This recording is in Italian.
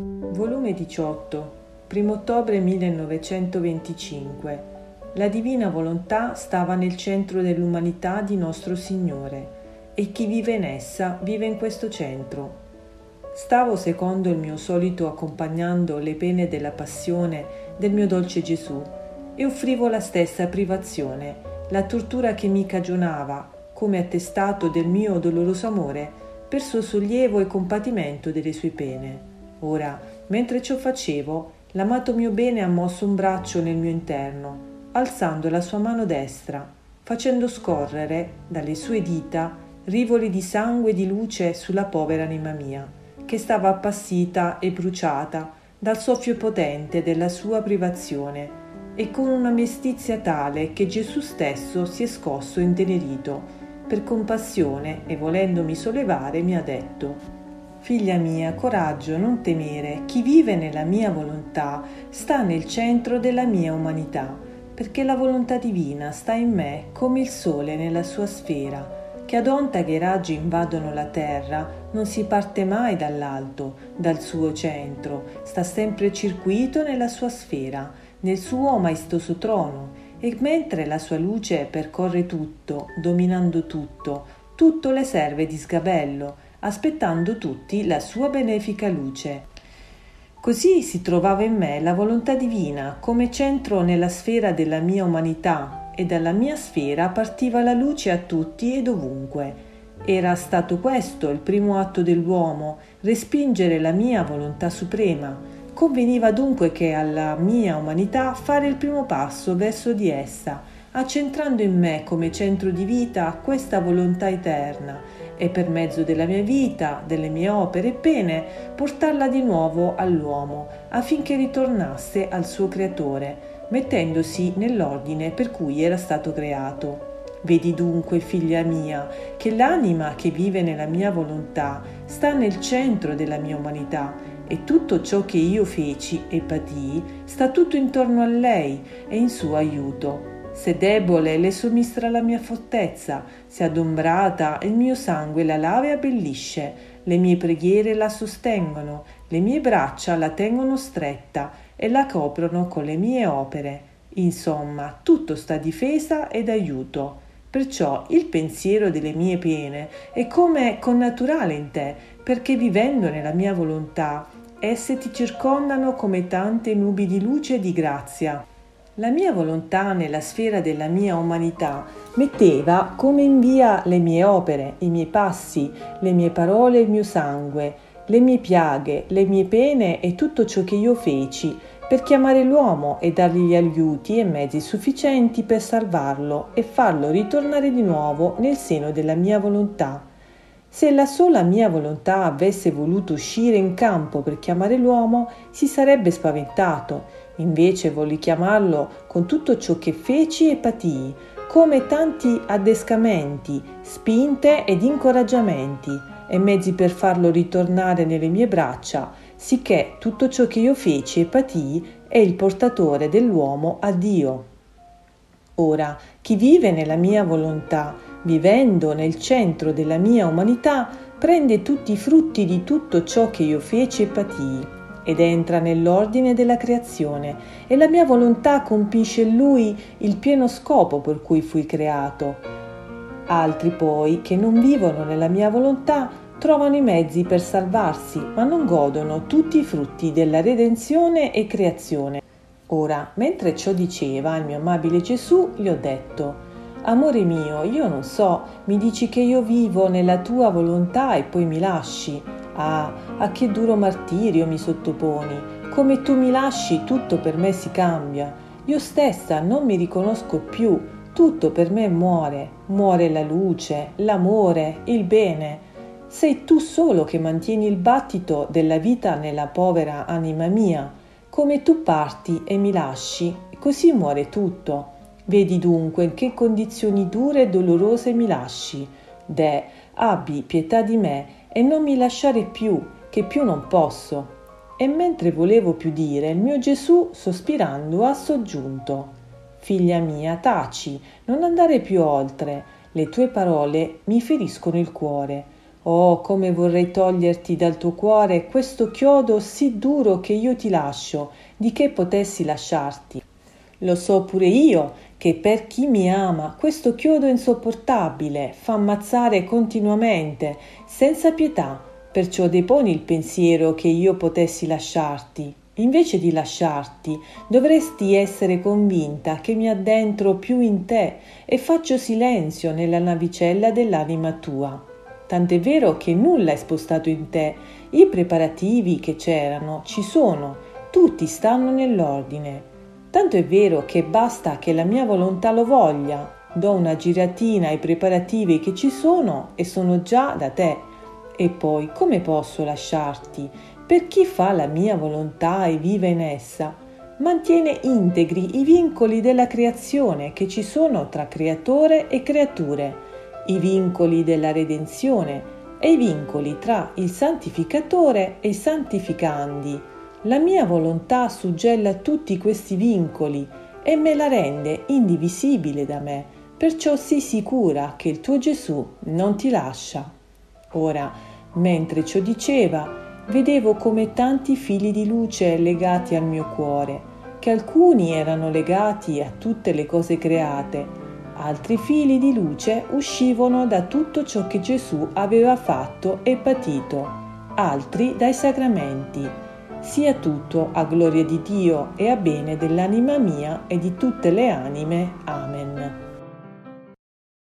Volume 18, 1 ottobre 1925. La divina volontà stava nel centro dell'umanità di nostro Signore e chi vive in essa vive in questo centro. Stavo secondo il mio solito accompagnando le pene della passione del mio dolce Gesù e offrivo la stessa privazione, la tortura che mi cagionava, come attestato del mio doloroso amore, per suo sollievo e compatimento delle sue pene. Ora, mentre ciò facevo, l'amato mio bene ha mosso un braccio nel mio interno, alzando la sua mano destra, facendo scorrere dalle sue dita rivoli di sangue e di luce sulla povera anima mia che stava appassita e bruciata dal soffio potente della sua privazione e con una mestizia tale che Gesù stesso si è scosso intenerito per compassione e volendomi sollevare mi ha detto Figlia mia, coraggio, non temere, chi vive nella mia volontà sta nel centro della mia umanità, perché la volontà divina sta in me come il sole nella sua sfera. Che ad onta che i raggi invadono la terra non si parte mai dall'alto, dal suo centro, sta sempre circuito nella sua sfera, nel suo maestoso trono, e mentre la sua luce percorre tutto, dominando tutto, tutto le serve di sgabello, aspettando tutti la sua benefica luce. Così si trovava in me la volontà divina come centro nella sfera della mia umanità e dalla mia sfera partiva la luce a tutti ed ovunque. Era stato questo il primo atto dell'uomo, respingere la mia volontà suprema. Conveniva dunque che alla mia umanità fare il primo passo verso di essa, accentrando in me come centro di vita questa volontà eterna e per mezzo della mia vita, delle mie opere e pene, portarla di nuovo all'uomo affinché ritornasse al suo creatore mettendosi nell'ordine per cui era stato creato. Vedi dunque, figlia mia, che l'anima che vive nella mia volontà sta nel centro della mia umanità e tutto ciò che io feci e patii sta tutto intorno a lei e in suo aiuto. Se debole le sommistra la mia fortezza, se adombrata il mio sangue la lava e abbellisce, le mie preghiere la sostengono, le mie braccia la tengono stretta e la coprono con le mie opere. Insomma, tutto sta difesa ed aiuto. Perciò il pensiero delle mie pene è come connaturale in te, perché vivendo nella mia volontà, esse ti circondano come tante nubi di luce e di grazia. La mia volontà nella sfera della mia umanità metteva come in via le mie opere, i miei passi, le mie parole il mio sangue, le mie piaghe, le mie pene e tutto ciò che io feci per chiamare l'uomo e dargli gli aiuti e mezzi sufficienti per salvarlo e farlo ritornare di nuovo nel seno della mia volontà. Se la sola mia volontà avesse voluto uscire in campo per chiamare l'uomo, si sarebbe spaventato. Invece volli chiamarlo con tutto ciò che feci e patii, come tanti addescamenti, spinte ed incoraggiamenti e mezzi per farlo ritornare nelle mie braccia, sicché tutto ciò che io feci e patii è il portatore dell'uomo a Dio. Ora, chi vive nella mia volontà, vivendo nel centro della mia umanità, prende tutti i frutti di tutto ciò che io feci e patii ed entra nell'ordine della creazione e la mia volontà compisce in lui il pieno scopo per cui fui creato Altri poi, che non vivono nella mia volontà, trovano i mezzi per salvarsi, ma non godono tutti i frutti della redenzione e creazione. Ora, mentre ciò diceva il mio amabile Gesù, gli ho detto, Amore mio, io non so, mi dici che io vivo nella tua volontà e poi mi lasci. Ah, a che duro martirio mi sottoponi. Come tu mi lasci, tutto per me si cambia. Io stessa non mi riconosco più, tutto per me muore, muore la luce, l'amore, il bene. Sei tu solo che mantieni il battito della vita nella povera anima mia. Come tu parti e mi lasci, così muore tutto. Vedi dunque in che condizioni dure e dolorose mi lasci. De, abbi pietà di me e non mi lasciare più, che più non posso. E mentre volevo più dire, il mio Gesù, sospirando, ha soggiunto. Figlia mia, taci, non andare più oltre. Le tue parole mi feriscono il cuore. Oh, come vorrei toglierti dal tuo cuore questo chiodo sì duro che io ti lascio, di che potessi lasciarti. Lo so pure io che per chi mi ama questo chiodo insopportabile fa ammazzare continuamente, senza pietà, perciò deponi il pensiero che io potessi lasciarti. Invece di lasciarti, dovresti essere convinta che mi addentro più in te e faccio silenzio nella navicella dell'anima tua. Tant'è vero che nulla è spostato in te, i preparativi che c'erano ci sono, tutti stanno nell'ordine. Tanto è vero che basta che la mia volontà lo voglia, do una giratina ai preparativi che ci sono e sono già da te. E poi come posso lasciarti? Per chi fa la mia volontà e vive in essa, mantiene integri i vincoli della creazione che ci sono tra creatore e creature, i vincoli della redenzione e i vincoli tra il santificatore e i santificandi. La mia volontà suggella tutti questi vincoli e me la rende indivisibile da me, perciò sii sicura che il tuo Gesù non ti lascia. Ora, mentre ciò diceva, vedevo come tanti fili di luce legati al mio cuore, che alcuni erano legati a tutte le cose create, altri fili di luce uscivano da tutto ciò che Gesù aveva fatto e patito, altri dai sacramenti. Sia tutto a gloria di Dio e a bene dell'anima mia e di tutte le anime. Amen.